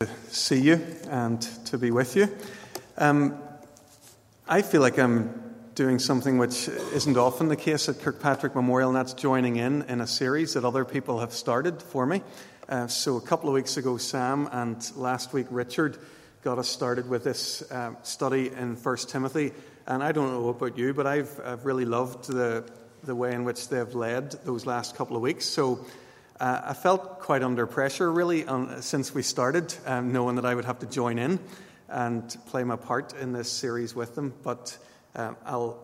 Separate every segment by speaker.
Speaker 1: to see you and to be with you. Um, I feel like I'm doing something which isn't often the case at Kirkpatrick Memorial, and that's joining in in a series that other people have started for me. Uh, so, a couple of weeks ago, Sam, and last week, Richard got us started with this uh, study in First Timothy. And I don't know about you, but I've, I've really loved the, the way in which they've led those last couple of weeks. So, uh, I felt quite under pressure, really, um, since we started, um, knowing that I would have to join in and play my part in this series with them. But uh, I'll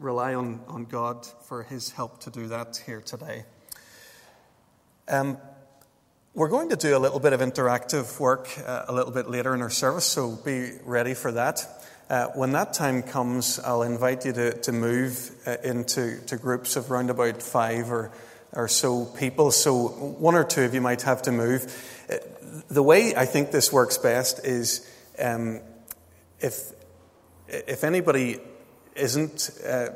Speaker 1: rely on, on God for His help to do that here today. Um, we're going to do a little bit of interactive work uh, a little bit later in our service, so be ready for that. Uh, when that time comes, I'll invite you to, to move uh, into to groups of round about five or or so people, so one or two of you might have to move. The way I think this works best is um, if, if anybody isn't, uh,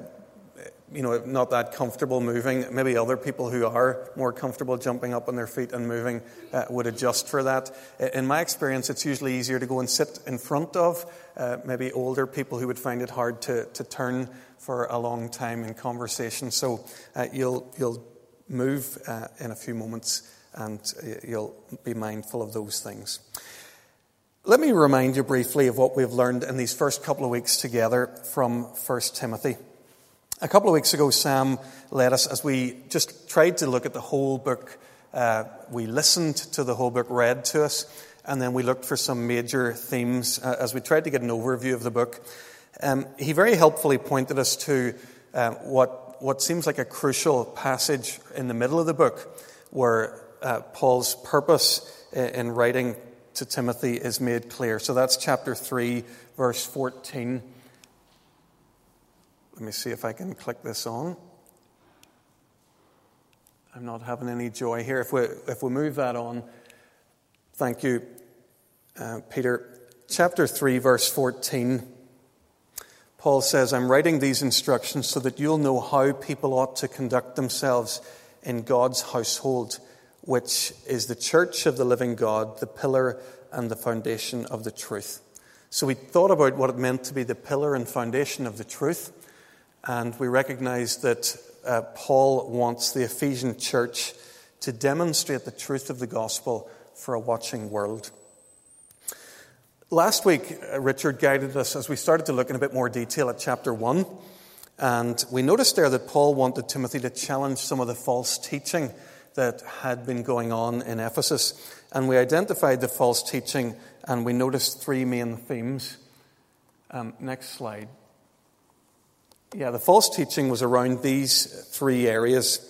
Speaker 1: you know, not that comfortable moving, maybe other people who are more comfortable jumping up on their feet and moving uh, would adjust for that. In my experience, it's usually easier to go and sit in front of uh, maybe older people who would find it hard to, to turn for a long time in conversation. So uh, you'll, you'll move uh, in a few moments and you'll be mindful of those things. Let me remind you briefly of what we've learned in these first couple of weeks together from 1 Timothy. A couple of weeks ago, Sam led us as we just tried to look at the whole book. Uh, we listened to the whole book read to us, and then we looked for some major themes uh, as we tried to get an overview of the book. Um, he very helpfully pointed us to uh, what what seems like a crucial passage in the middle of the book where uh, Paul's purpose in writing to Timothy is made clear. So that's chapter 3, verse 14. Let me see if I can click this on. I'm not having any joy here. If we, if we move that on, thank you, uh, Peter. Chapter 3, verse 14. Paul says, I'm writing these instructions so that you'll know how people ought to conduct themselves in God's household, which is the church of the living God, the pillar and the foundation of the truth. So we thought about what it meant to be the pillar and foundation of the truth, and we recognize that uh, Paul wants the Ephesian church to demonstrate the truth of the gospel for a watching world. Last week, uh, Richard guided us as we started to look in a bit more detail at chapter 1. And we noticed there that Paul wanted Timothy to challenge some of the false teaching that had been going on in Ephesus. And we identified the false teaching and we noticed three main themes. Um, next slide. Yeah, the false teaching was around these three areas.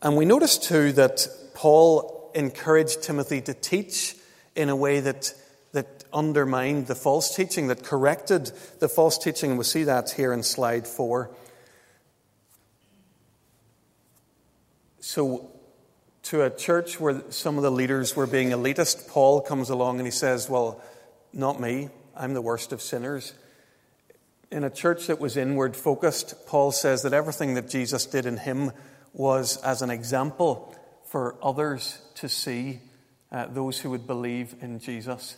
Speaker 1: And we noticed too that Paul encouraged Timothy to teach in a way that that undermined the false teaching, that corrected the false teaching. And we see that here in slide four. So, to a church where some of the leaders were being elitist, Paul comes along and he says, Well, not me. I'm the worst of sinners. In a church that was inward focused, Paul says that everything that Jesus did in him was as an example for others to see, uh, those who would believe in Jesus.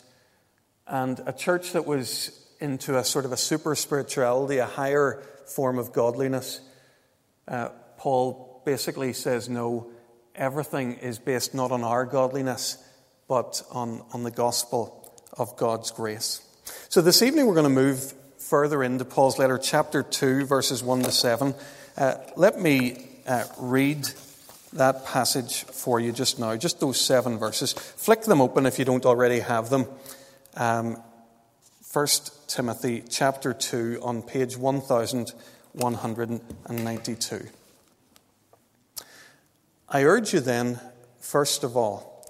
Speaker 1: And a church that was into a sort of a super spirituality, a higher form of godliness, uh, Paul basically says no, everything is based not on our godliness, but on, on the gospel of God's grace. So this evening we're going to move further into Paul's letter, chapter 2, verses 1 to 7. Uh, let me uh, read that passage for you just now, just those seven verses. Flick them open if you don't already have them. Um, 1 Timothy chapter 2 on page 1192. I urge you then, first of all,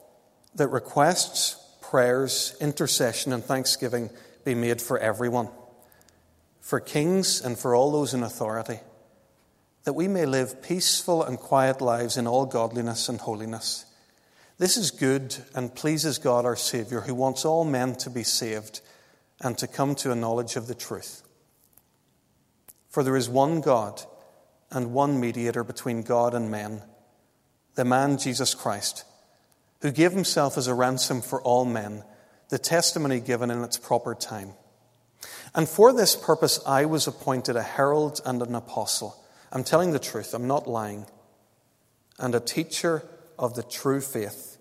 Speaker 1: that requests, prayers, intercession, and thanksgiving be made for everyone, for kings and for all those in authority, that we may live peaceful and quiet lives in all godliness and holiness. This is good and pleases God our Saviour, who wants all men to be saved and to come to a knowledge of the truth. For there is one God and one mediator between God and men, the man Jesus Christ, who gave himself as a ransom for all men the testimony given in its proper time. And for this purpose, I was appointed a herald and an apostle. I'm telling the truth, I'm not lying. And a teacher of the true faith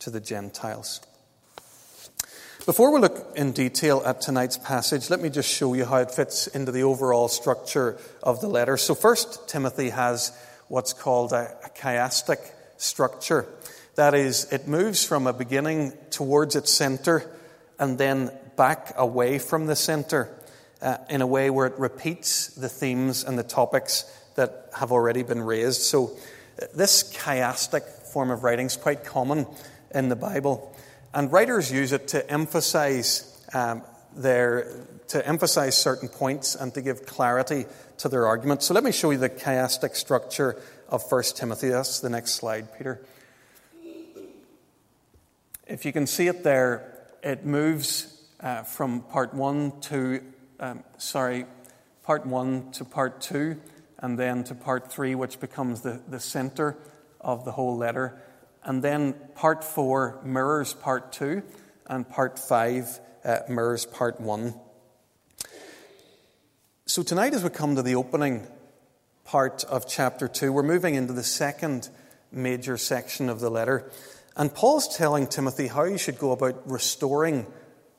Speaker 1: to the Gentiles. Before we look in detail at tonight's passage, let me just show you how it fits into the overall structure of the letter. So, first, Timothy has what's called a, a chiastic structure. That is, it moves from a beginning towards its center and then back away from the center uh, in a way where it repeats the themes and the topics that have already been raised. So, uh, this chiastic form of writing is quite common in the Bible, and writers use it to emphasize um, their to emphasize certain points and to give clarity to their argument. So, let me show you the chiastic structure of 1 Timothy. That's the next slide, Peter. If you can see it there, it moves uh, from part one to, um, sorry, part one to part two, and then to part three, which becomes the, the center of the whole letter. And then part four mirrors part two, and part five uh, mirrors part one. So tonight, as we come to the opening part of chapter two, we're moving into the second major section of the letter. And Paul's telling Timothy how he should go about restoring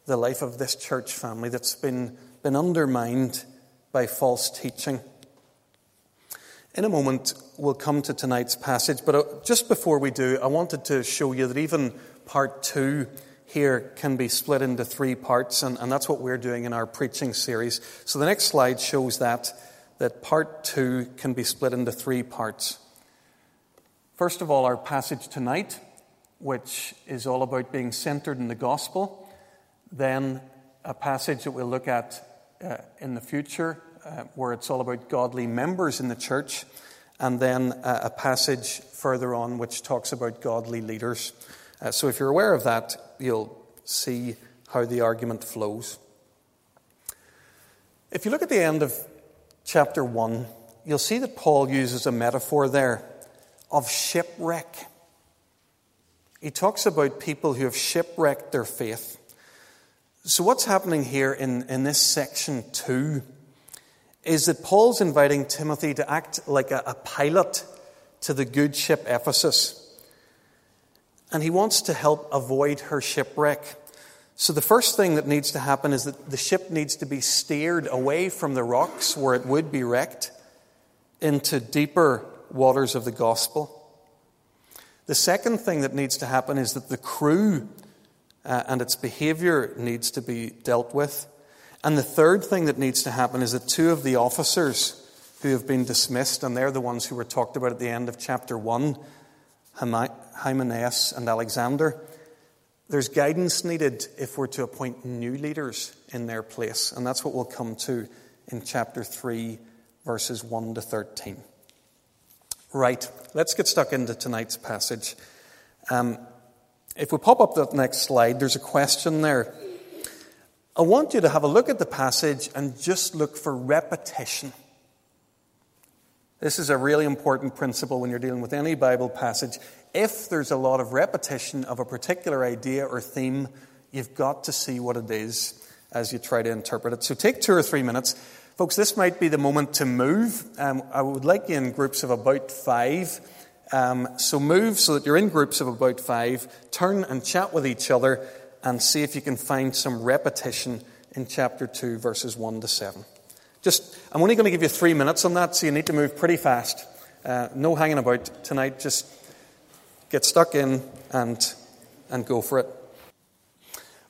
Speaker 1: the life of this church family that's been, been undermined by false teaching. In a moment, we'll come to tonight's passage, but uh, just before we do, I wanted to show you that even part two here can be split into three parts, and, and that's what we're doing in our preaching series. So the next slide shows that, that part two can be split into three parts. First of all, our passage tonight which is all about being centered in the gospel. Then a passage that we'll look at uh, in the future, uh, where it's all about godly members in the church. And then uh, a passage further on which talks about godly leaders. Uh, so if you're aware of that, you'll see how the argument flows. If you look at the end of chapter 1, you'll see that Paul uses a metaphor there of shipwreck. He talks about people who have shipwrecked their faith. So, what's happening here in, in this section two is that Paul's inviting Timothy to act like a, a pilot to the good ship Ephesus. And he wants to help avoid her shipwreck. So, the first thing that needs to happen is that the ship needs to be steered away from the rocks where it would be wrecked into deeper waters of the gospel. The second thing that needs to happen is that the crew uh, and its behavior needs to be dealt with. And the third thing that needs to happen is that two of the officers who have been dismissed, and they're the ones who were talked about at the end of chapter 1, Hymenaeus and Alexander, there's guidance needed if we're to appoint new leaders in their place. And that's what we'll come to in chapter 3, verses 1 to 13. Right, let's get stuck into tonight's passage. Um, if we pop up that next slide, there's a question there. I want you to have a look at the passage and just look for repetition. This is a really important principle when you're dealing with any Bible passage. If there's a lot of repetition of a particular idea or theme, you've got to see what it is as you try to interpret it. So take two or three minutes Folks, this might be the moment to move. Um, I would like you in groups of about five. Um, so move so that you're in groups of about five. Turn and chat with each other and see if you can find some repetition in chapter 2, verses 1 to 7. Just, I'm only going to give you three minutes on that, so you need to move pretty fast. Uh, no hanging about tonight. Just get stuck in and, and go for it.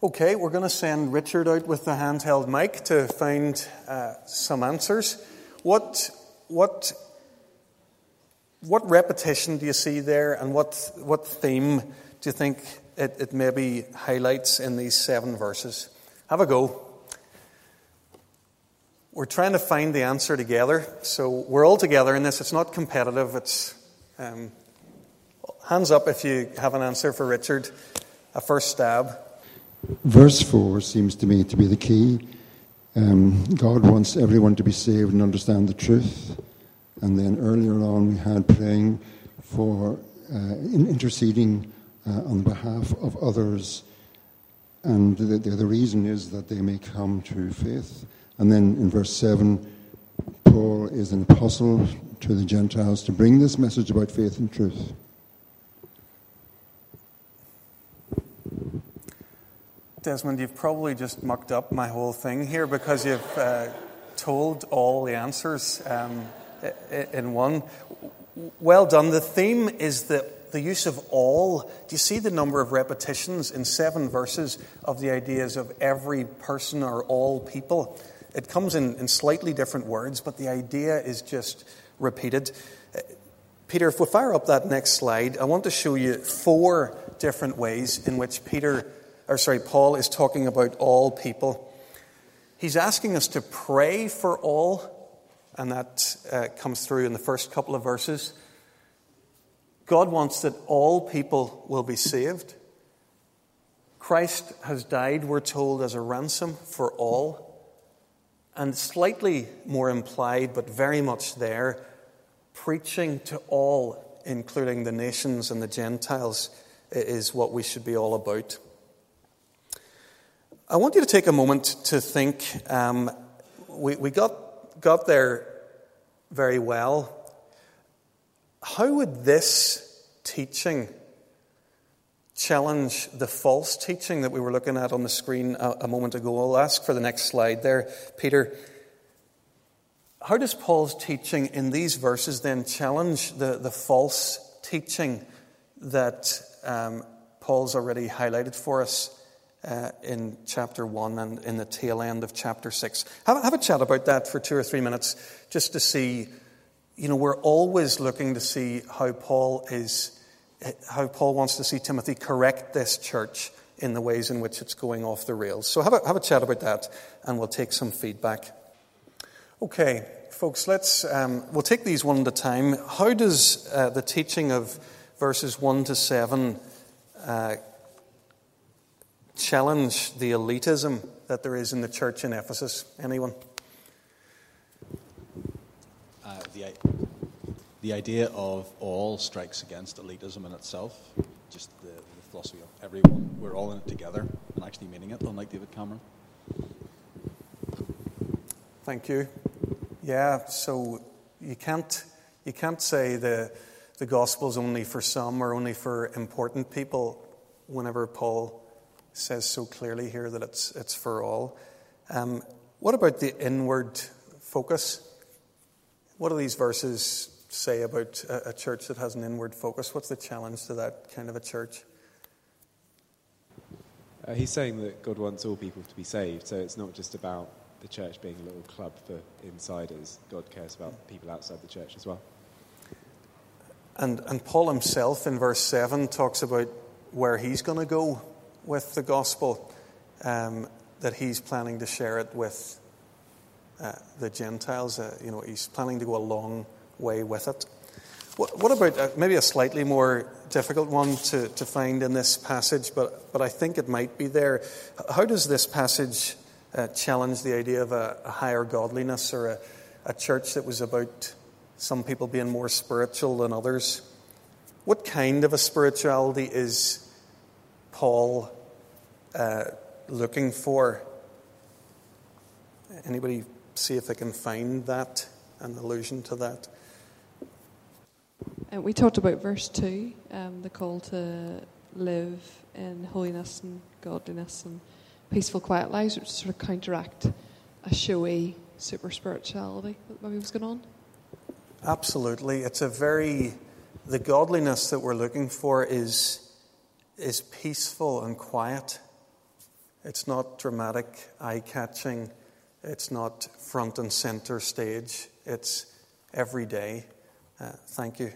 Speaker 1: Okay, we're going to send Richard out with the handheld mic to find uh, some answers. What, what, what repetition do you see there, and what, what theme do you think it, it maybe highlights in these seven verses? Have a go. We're trying to find the answer together, so we're all together in this. It's not competitive. It's um, hands up if you have an answer for Richard. A first stab.
Speaker 2: Verse 4 seems to me to be the key. Um, God wants everyone to be saved and understand the truth. And then earlier on, we had praying for uh, interceding on behalf of others. and the, the, the reason is that they may come to faith. And then in verse 7, Paul is an apostle to the Gentiles to bring this message about faith and truth.
Speaker 1: Desmond, you've probably just mucked up my whole thing here because you've uh, told all the answers um, in one. Well done. The theme is the, the use of all. Do you see the number of repetitions in seven verses of the ideas of every person or all people? It comes in, in slightly different words, but the idea is just repeated. Peter, if we fire up that next slide, I want to show you four different ways in which Peter or sorry, Paul is talking about all people. He's asking us to pray for all, and that uh, comes through in the first couple of verses. God wants that all people will be saved. Christ has died, we're told, as a ransom for all. And slightly more implied, but very much there, preaching to all, including the nations and the Gentiles, is what we should be all about. I want you to take a moment to think. Um, we, we got, got there very well. How would this teaching challenge the false teaching that we were looking at on the screen a, a moment ago? I'll ask for the next slide there, Peter. How does Paul's teaching in these verses then challenge the, the false teaching that um, Paul's already highlighted for us? uh, in chapter 1 and in the tail end of chapter 6. Have, have a chat about that for two or three minutes just to see. You know, we're always looking to see how Paul is, how Paul wants to see Timothy correct this church in the ways in which it's going off the rails. So have a, have a chat about that and we'll take some feedback. Okay, folks, let's, um, we'll take these one at a time. How does uh, the teaching of verses 1 to 7 uh, challenge the elitism that there is in the church in Ephesus? Anyone?
Speaker 3: Uh, the, the idea of all strikes against elitism in itself. Just the, the philosophy of everyone, we're all in it together and actually meaning it, unlike David Cameron.
Speaker 1: Thank you. Yeah, so you can't, you can't say the, the gospel's only for some or only for important people whenever Paul says so clearly here that it's, it's for all. Um, what about the inward focus? What do these verses say about a, a church that has an inward focus? What's the challenge to that kind of a church?
Speaker 4: Uh, he's saying that God wants all people to be saved, so it's not just about the church being a little club for insiders. God cares about people outside the church as well.
Speaker 1: And, and Paul himself in verse 7 talks about where he's going to go with the gospel, um, that he's planning to share it with uh, the Gentiles. Uh, you know, he's planning to go a long way with it. What, what about uh, maybe a slightly more difficult one to, to find in this passage, but, but I think it might be there. How does this passage uh, challenge the idea of a, a higher godliness or a, a church that was about some people being more spiritual than others? What kind of a spirituality is Paul uh, looking for? Anybody see if they can find that, an allusion to that?
Speaker 5: Uh, we talked about verse 2, um, the call to live in holiness and godliness and peaceful, quiet lives, which sort of counteract a showy super spirituality that maybe was going on.
Speaker 1: Absolutely. It's a very, the godliness that we're looking for is is peaceful and quiet. It's not dramatic, eye catching. It's not front and center stage. It's every day. Uh, thank you.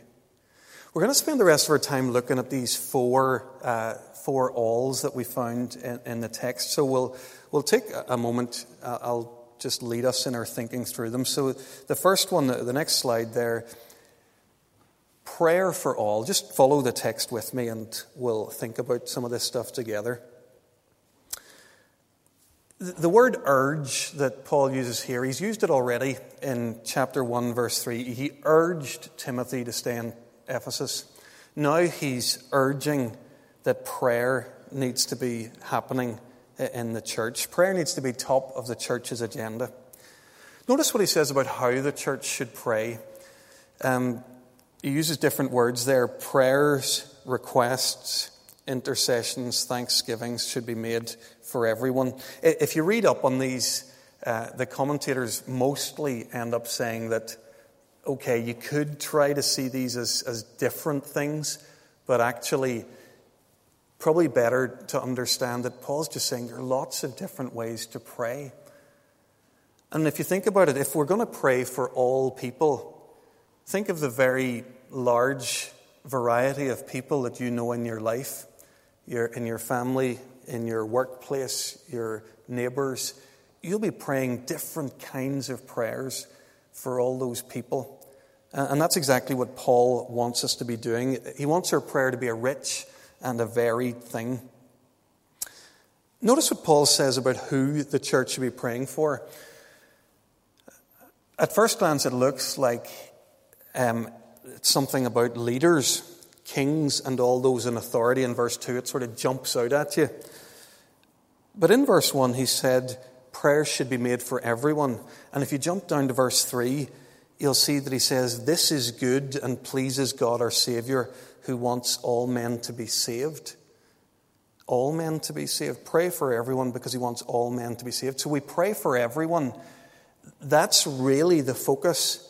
Speaker 1: We're going to spend the rest of our time looking at these four, uh, four alls that we found in, in, the text. So we'll, we'll take a moment. Uh, I'll just lead us in our thinking through them. So the first one, the, the next slide there, prayer for all. Just follow the text with me and we'll think about some of this stuff together. The word urge that Paul uses here, he's used it already in chapter 1, verse 3. He urged Timothy to stay in Ephesus. Now he's urging that prayer needs to be happening in the church. Prayer needs to be top of the church's agenda. Notice what he says about how the church should pray. Um, he uses different words there prayers, requests, intercessions, thanksgivings should be made for everyone. If you read up on these, uh, the commentators mostly end up saying that, okay, you could try to see these as, as different things, but actually, probably better to understand that Paul's just saying there are lots of different ways to pray. And if you think about it, if we're going to pray for all people, think of the very large variety of people that you know in your life, your, in your family, in your workplace, your neighbors. You'll be praying different kinds of prayers for all those people. And that's exactly what Paul wants us to be doing. He wants our prayer to be a rich and a varied thing. Notice what Paul says about who the church should be praying for. At first glance, it looks like um, it's something about leaders, kings, and all those in authority. In verse 2, it sort of jumps out at you. But in verse 1, he said, prayers should be made for everyone. And if you jump down to verse 3, you'll see that he says, This is good and pleases God our Saviour, who wants all men to be saved. All men to be saved. Pray for everyone because he wants all men to be saved. So we pray for everyone. That's really the focus.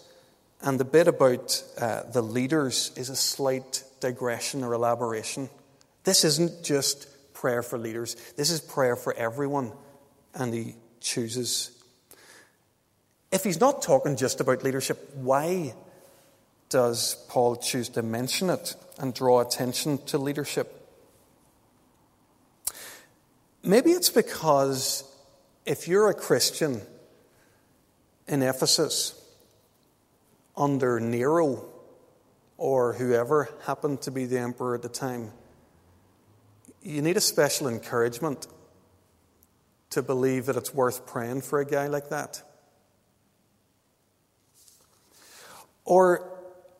Speaker 1: And the bit about uh, the leaders is a slight digression or elaboration. This isn't just prayer for leaders, this is prayer for everyone. And he chooses if he's not talking just about leadership, why does Paul choose to mention it and draw attention to leadership? Maybe it's because if you're a Christian in Ephesus under Nero or whoever happened to be the emperor at the time, you need a special encouragement to believe that it's worth praying for a guy like that. Or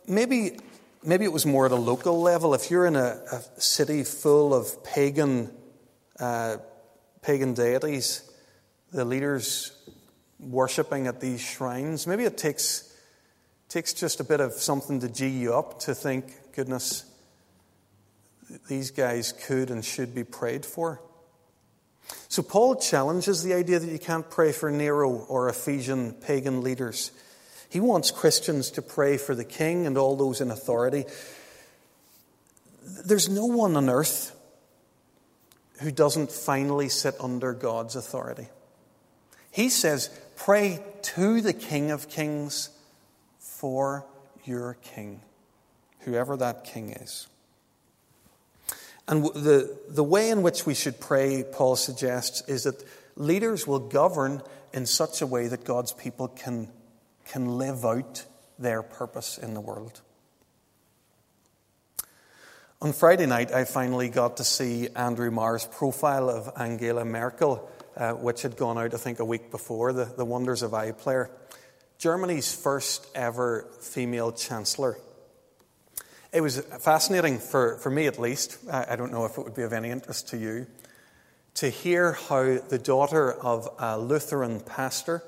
Speaker 1: maybe, maybe it was more at a local level. If you're in a, a city full of pagan, uh, pagan deities, the leaders worshipping at these shrines, maybe it takes, takes just a bit of something to G you up to think, goodness, these guys could and should be prayed for. So Paul challenges the idea that you can't pray for Nero or Ephesian pagan leaders. He wants Christians to pray for the king and all those in authority. There's no one on earth who doesn't finally sit under God's authority. He says, Pray to the King of Kings for your king, whoever that king is. And the, the way in which we should pray, Paul suggests, is that leaders will govern in such a way that God's people can can live out their purpose in the world. On Friday night, I finally got to see Andrew Marr's profile of Angela Merkel, uh, which had gone out, I think, a week before, the, the Wonders of iPlayer. Germany's first ever female chancellor. It was fascinating, for, for me at least, I, I don't know if it would be of any interest to you, to hear how the daughter of a Lutheran pastor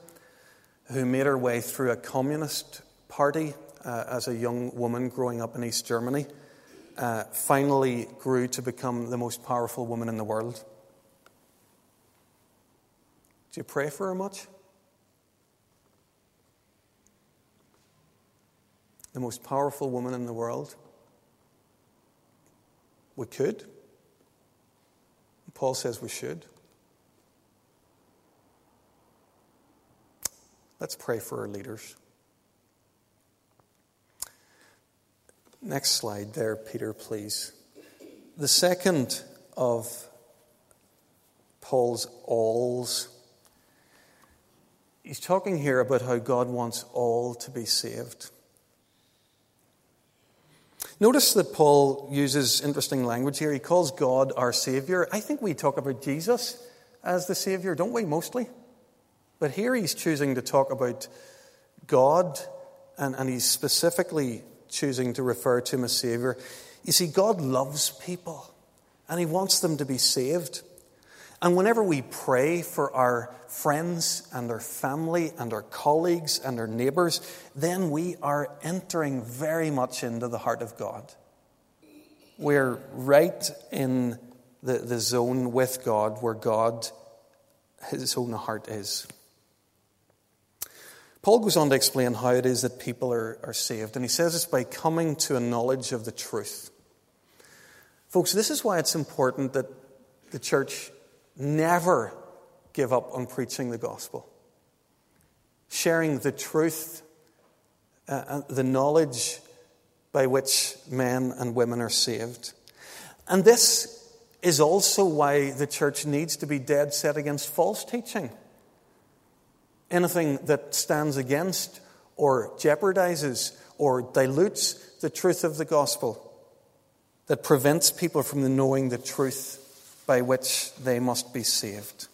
Speaker 1: who made her way through a communist party uh, as a young woman growing up in East Germany, uh, finally grew to become the most powerful woman in the world. Do you pray for her much? The most powerful woman in the world? We could. Paul says we should. Let's pray for our leaders. Next slide there, Peter, please. The second of Paul's alls. He's talking here about how God wants all to be saved. Notice that Paul uses interesting language here. He calls God our Savior. I think we talk about Jesus as the Savior, don't we, mostly? But here he's choosing to talk about God, and, and he's specifically choosing to refer to him as Savior. You see, God loves people, and he wants them to be saved. And whenever we pray for our friends and our family and our colleagues and our neighbours, then we are entering very much into the heart of God. We're right in the, the zone with God where God, his own heart is. Paul goes on to explain how it is that people are, are saved, and he says it's by coming to a knowledge of the truth. Folks, this is why it's important that the church never give up on preaching the gospel, sharing the truth, uh, the knowledge by which men and women are saved. And this is also why the church needs to be dead set against false teaching. Anything that stands against or jeopardizes or dilutes the truth of the gospel, that prevents people from knowing the truth by which they must be saved.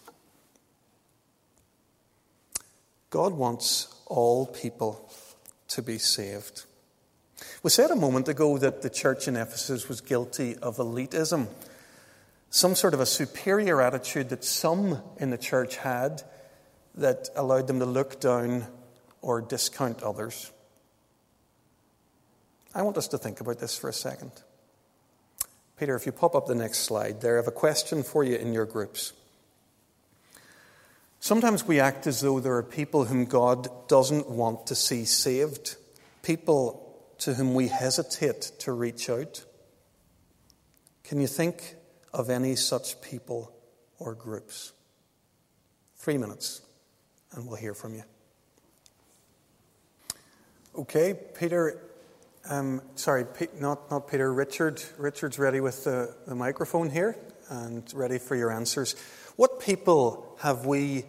Speaker 1: God wants all people to be saved. We said a moment ago that the church in Ephesus was guilty of elitism, some sort of a superior attitude that some in the church had that allowed them to look down or discount others. I want us to think about this for a second. Peter, if you pop up the next slide there, I have a question for you in your groups. Sometimes we act as though there are people whom God doesn't want to see saved, people to whom we hesitate to reach out. Can you think of any such people or groups? Three minutes, and we'll hear from you. Okay, Peter, um, sorry, not, not Peter, Richard. Richard's ready with the, the microphone here and ready for your answers. What people have we,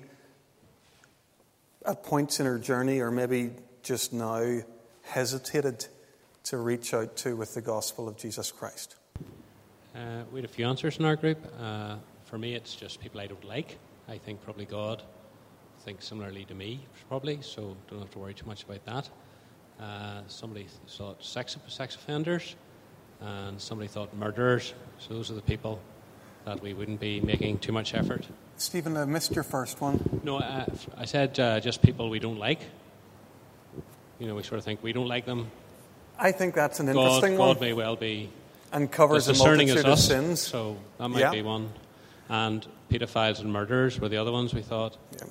Speaker 1: at points in our journey, or maybe just now, hesitated to reach out to with the gospel of Jesus Christ?
Speaker 6: Uh, we had a few answers in our group. Uh, for me, it's just people I don't like. I think probably God thinks similarly to me, probably, so don't have to worry too much about that. Uh, somebody thought sex, sex offenders, and somebody thought murderers. So those are the people that we wouldn't be making too much effort.
Speaker 1: Stephen, I missed your first one.
Speaker 6: No, uh, I said uh, just people we don't like. You know, we sort of think we don't like them.
Speaker 1: I think that's an interesting
Speaker 6: God
Speaker 1: one.
Speaker 6: God may well be
Speaker 1: and covers a multitude
Speaker 6: as
Speaker 1: of
Speaker 6: us,
Speaker 1: sins.
Speaker 6: so that might
Speaker 1: Yeah.
Speaker 6: be one. And paedophiles and murderers were the other ones we thought,
Speaker 1: Yeah.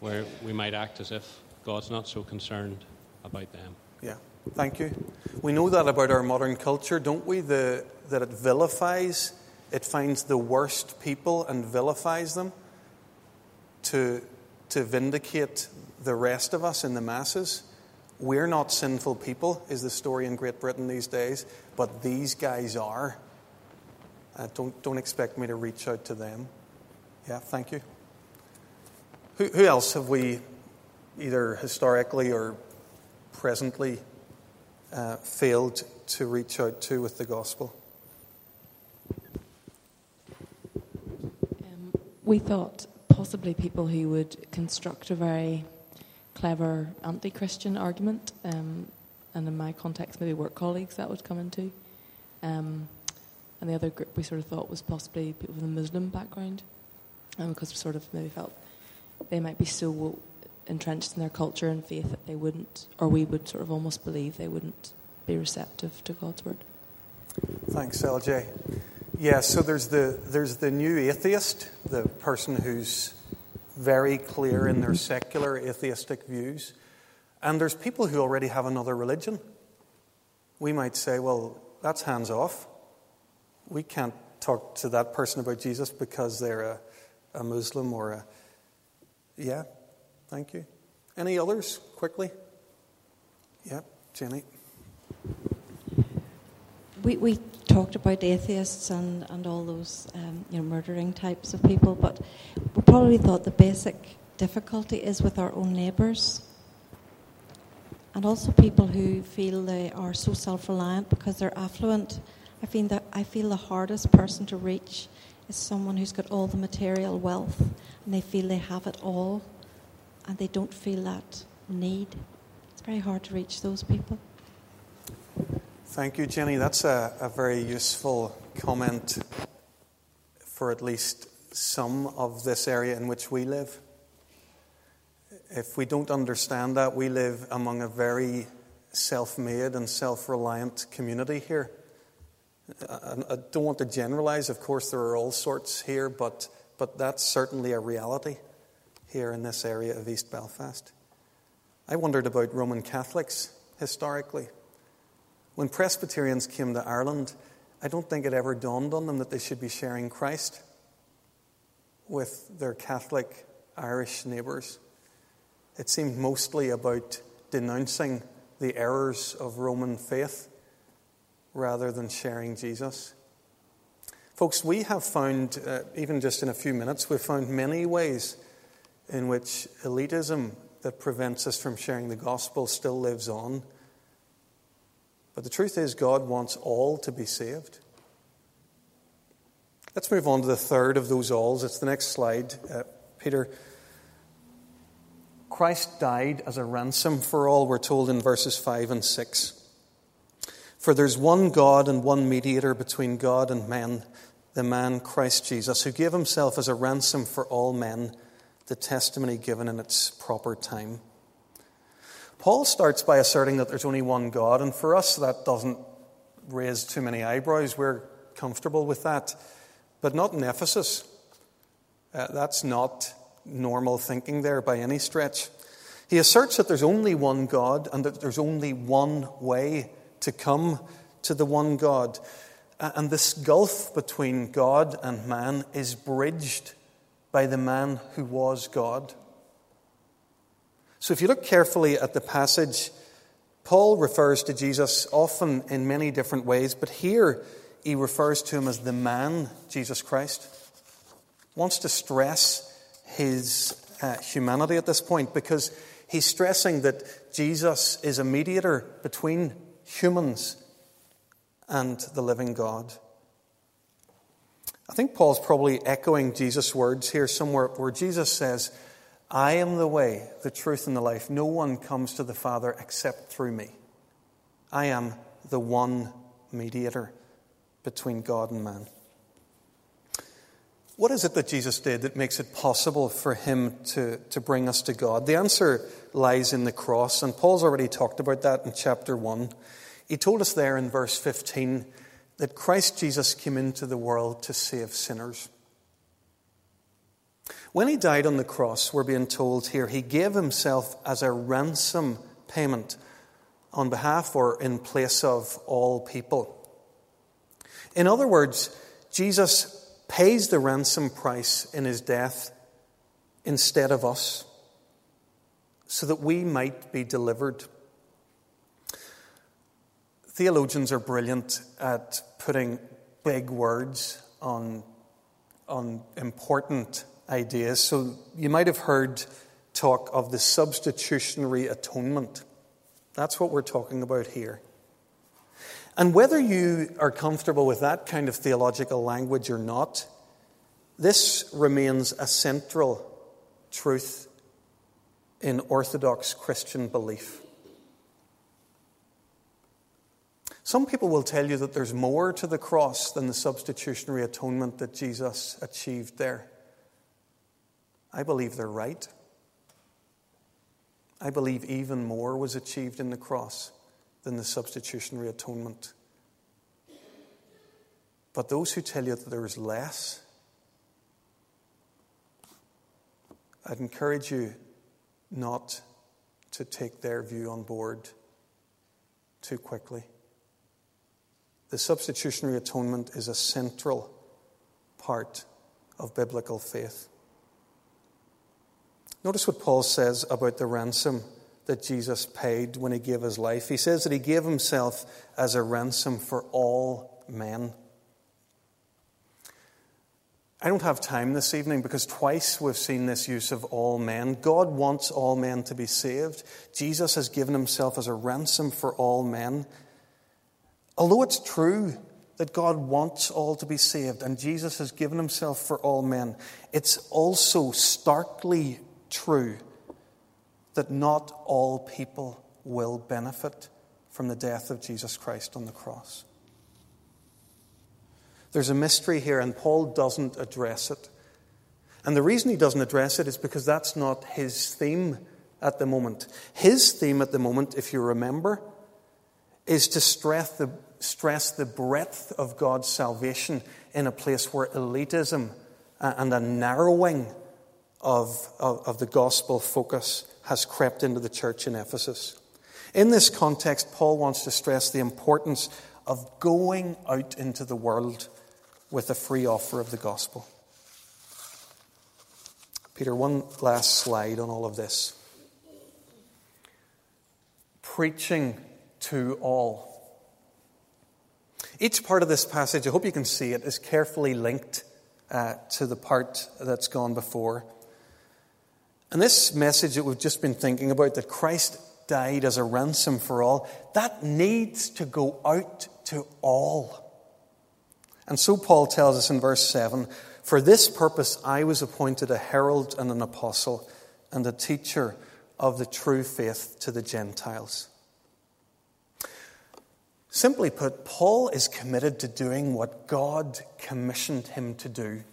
Speaker 6: where we might act as if God's not so concerned about them.
Speaker 1: Yeah, thank you. We know that about our modern culture, don't we? The, that it vilifies, it finds the worst people and vilifies them to, to vindicate the rest of us in the masses. We're not sinful people, is the story in Great Britain these days, but these guys are. Uh, don't, don't expect me to reach out to them. Yeah, thank you. Who, who else have we either historically or presently uh, failed to reach out to with the gospel?
Speaker 7: Um, we thought possibly people who would construct a very clever anti Christian argument, um, and in my context, maybe work colleagues that would come into. Um, and the other group we sort of thought was possibly people with a Muslim background, um, because we sort of maybe felt they might be so entrenched in their culture and faith that they wouldn't, or we would sort of almost believe they wouldn't be receptive to God's word.
Speaker 1: Thanks, LJ. Yeah, so there's the, there's the new atheist, the person who's very clear in their secular atheistic views. And there's people who already have another religion. We might say, well, that's hands off. We can't talk to that person about Jesus because they're a, a Muslim or a. Yeah, thank you. Any others, quickly? Yeah, Jenny.
Speaker 8: We, we talked about atheists and, and all those um, you know murdering types of people, but we probably thought the basic difficulty is with our own neighbours, and also people who feel they are so self-reliant because they're affluent. I feel that I feel the hardest person to reach is someone who's got all the material wealth and they feel they have it all, and they don't feel that need. It's very hard to reach those people.
Speaker 1: Thank you, Jenny. That's a, a very useful comment for at least some of this area in which we live. If we don't understand that, we live among a very self made and self reliant community here. I don't want to generalize, of course, there are all sorts here, but, but that's certainly a reality here in this area of East Belfast. I wondered about Roman Catholics historically. When Presbyterians came to Ireland, I don't think it ever dawned on them that they should be sharing Christ with their Catholic Irish neighbours. It seemed mostly about denouncing the errors of Roman faith rather than sharing Jesus. Folks, we have found, uh, even just in a few minutes, we've found many ways in which elitism that prevents us from sharing the gospel still lives on. But the truth is, God wants all to be saved. Let's move on to the third of those alls. It's the next slide. Uh, Peter. Christ died as a ransom for all, we're told in verses 5 and 6. For there's one God and one mediator between God and men, the man Christ Jesus, who gave himself as a ransom for all men, the testimony given in its proper time. Paul starts by asserting that there's only one God, and for us that doesn't raise too many eyebrows. We're comfortable with that. But not in Ephesus. Uh, that's not normal thinking there by any stretch. He asserts that there's only one God and that there's only one way to come to the one God. And this gulf between God and man is bridged by the man who was God. So if you look carefully at the passage, Paul refers to Jesus often in many different ways, but here he refers to him as the man, Jesus Christ. Wants to stress his uh, humanity at this point because he's stressing that Jesus is a mediator between humans and the living God. I think Paul's probably echoing Jesus' words here somewhere where Jesus says, I am the way, the truth, and the life. No one comes to the Father except through me. I am the one mediator between God and man. What is it that Jesus did that makes it possible for him to, to bring us to God? The answer lies in the cross, and Paul's already talked about that in chapter 1. He told us there in verse 15 that Christ Jesus came into the world to save sinners. When he died on the cross, we're being told here, he gave himself as a ransom payment on behalf or in place of all people. In other words, Jesus pays the ransom price in his death instead of us so that we might be delivered. Theologians are brilliant at putting big words on, on important ideas. So you might have heard talk of the substitutionary atonement. That's what we're talking about here. And whether you are comfortable with that kind of theological language or not, this remains a central truth in Orthodox Christian belief. Some people will tell you that there's more to the cross than the substitutionary atonement that Jesus achieved there. I believe they're right. I believe even more was achieved in the cross than the substitutionary atonement. But those who tell you that there is less, I'd encourage you not to take their view on board too quickly. The substitutionary atonement is a central part of biblical faith. Notice what Paul says about the ransom that Jesus paid when he gave his life. He says that he gave himself as a ransom for all men. I don't have time this evening because twice we've seen this use of all men. God wants all men to be saved. Jesus has given himself as a ransom for all men. Although it's true that God wants all to be saved and Jesus has given himself for all men, it's also starkly true that not all people will benefit from the death of Jesus Christ on the cross. There's a mystery here, and Paul doesn't address it And the reason he doesn't address it is because that's not his theme at the moment. His theme at the moment, if you remember, is to stress the, stress the breadth of God's salvation in a place where elitism and a narrowing of, of, of the gospel focus has crept into the church in Ephesus. In this context, Paul wants to stress the importance of going out into the world with a free offer of the gospel. Peter, one last slide on all of this. Preaching to all. Each part of this passage, I hope you can see it, is carefully linked uh, to the part that's gone before. And this message that we've just been thinking about, that Christ died as a ransom for all, that needs to go out to all. And so Paul tells us in verse 7 For this purpose I was appointed a herald and an apostle and a teacher of the true faith to the Gentiles. Simply put, Paul is committed to doing what God commissioned him to do.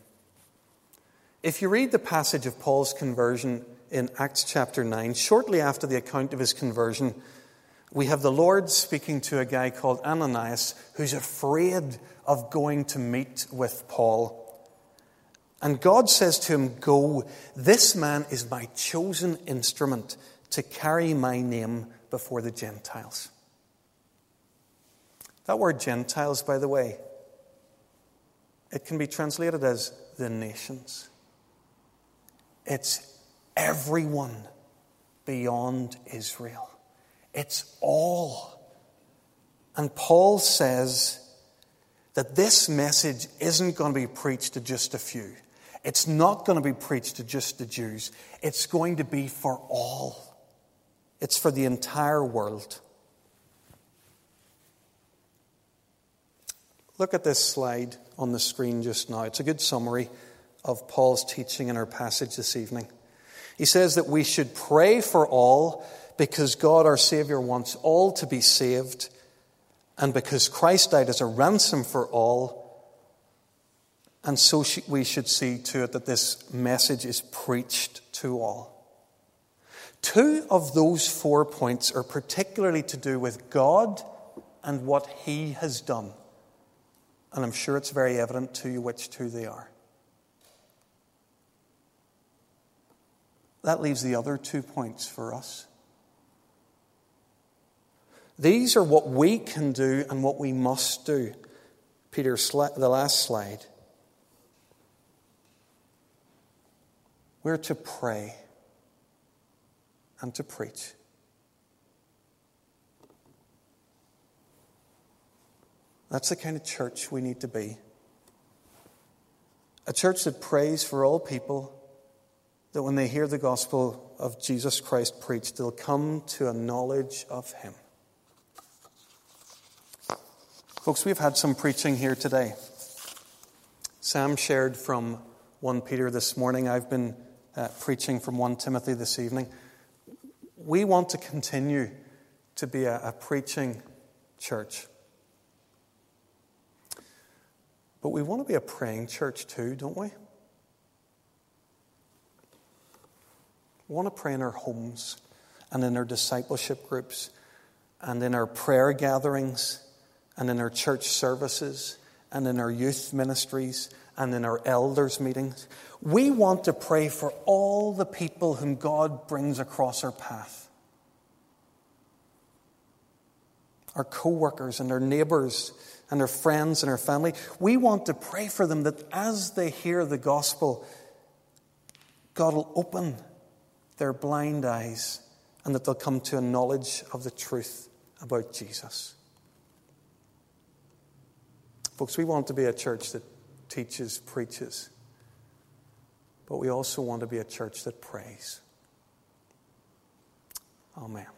Speaker 1: If you read the passage of Paul's conversion in Acts chapter 9, shortly after the account of his conversion, we have the Lord speaking to a guy called Ananias who's afraid of going to meet with Paul. And God says to him, Go, this man is my chosen instrument to carry my name before the Gentiles. That word Gentiles, by the way, it can be translated as the nations. It's everyone beyond Israel. It's all. And Paul says that this message isn't going to be preached to just a few. It's not going to be preached to just the Jews. It's going to be for all. It's for the entire world. Look at this slide on the screen just now. It's a good summary of Paul's teaching in our passage this evening. He says that we should pray for all because God our Savior wants all to be saved and because Christ died as a ransom for all. And so we should see to it that this message is preached to all. Two of those four points are particularly to do with God and what He has done. And I'm sure it's very evident to you which two they are. That leaves the other two points for us. These are what we can do and what we must do. Peter, the last slide. We're to pray and to preach. That's the kind of church we need to be. A church that prays for all people, that when they hear the gospel of Jesus Christ preached, they'll come to a knowledge of Him. Folks, we've had some preaching here today. Sam shared from 1 Peter this morning. I've been uh, preaching from 1 Timothy this evening. We want to continue to be a, a preaching church. But we want to be a praying church too, don't we? We want to pray in our homes and in our discipleship groups and in our prayer gatherings and in our church services and in our youth ministries and in our elders' meetings. We want to pray for all the people whom God brings across our path. Our co workers and our neighbors and our friends and our family. We want to pray for them that as they hear the gospel, God will open their blind eyes and that they'll come to a knowledge of the truth about Jesus. Folks, we want to be a church that teaches, preaches, but we also want to be a church that prays. Amen.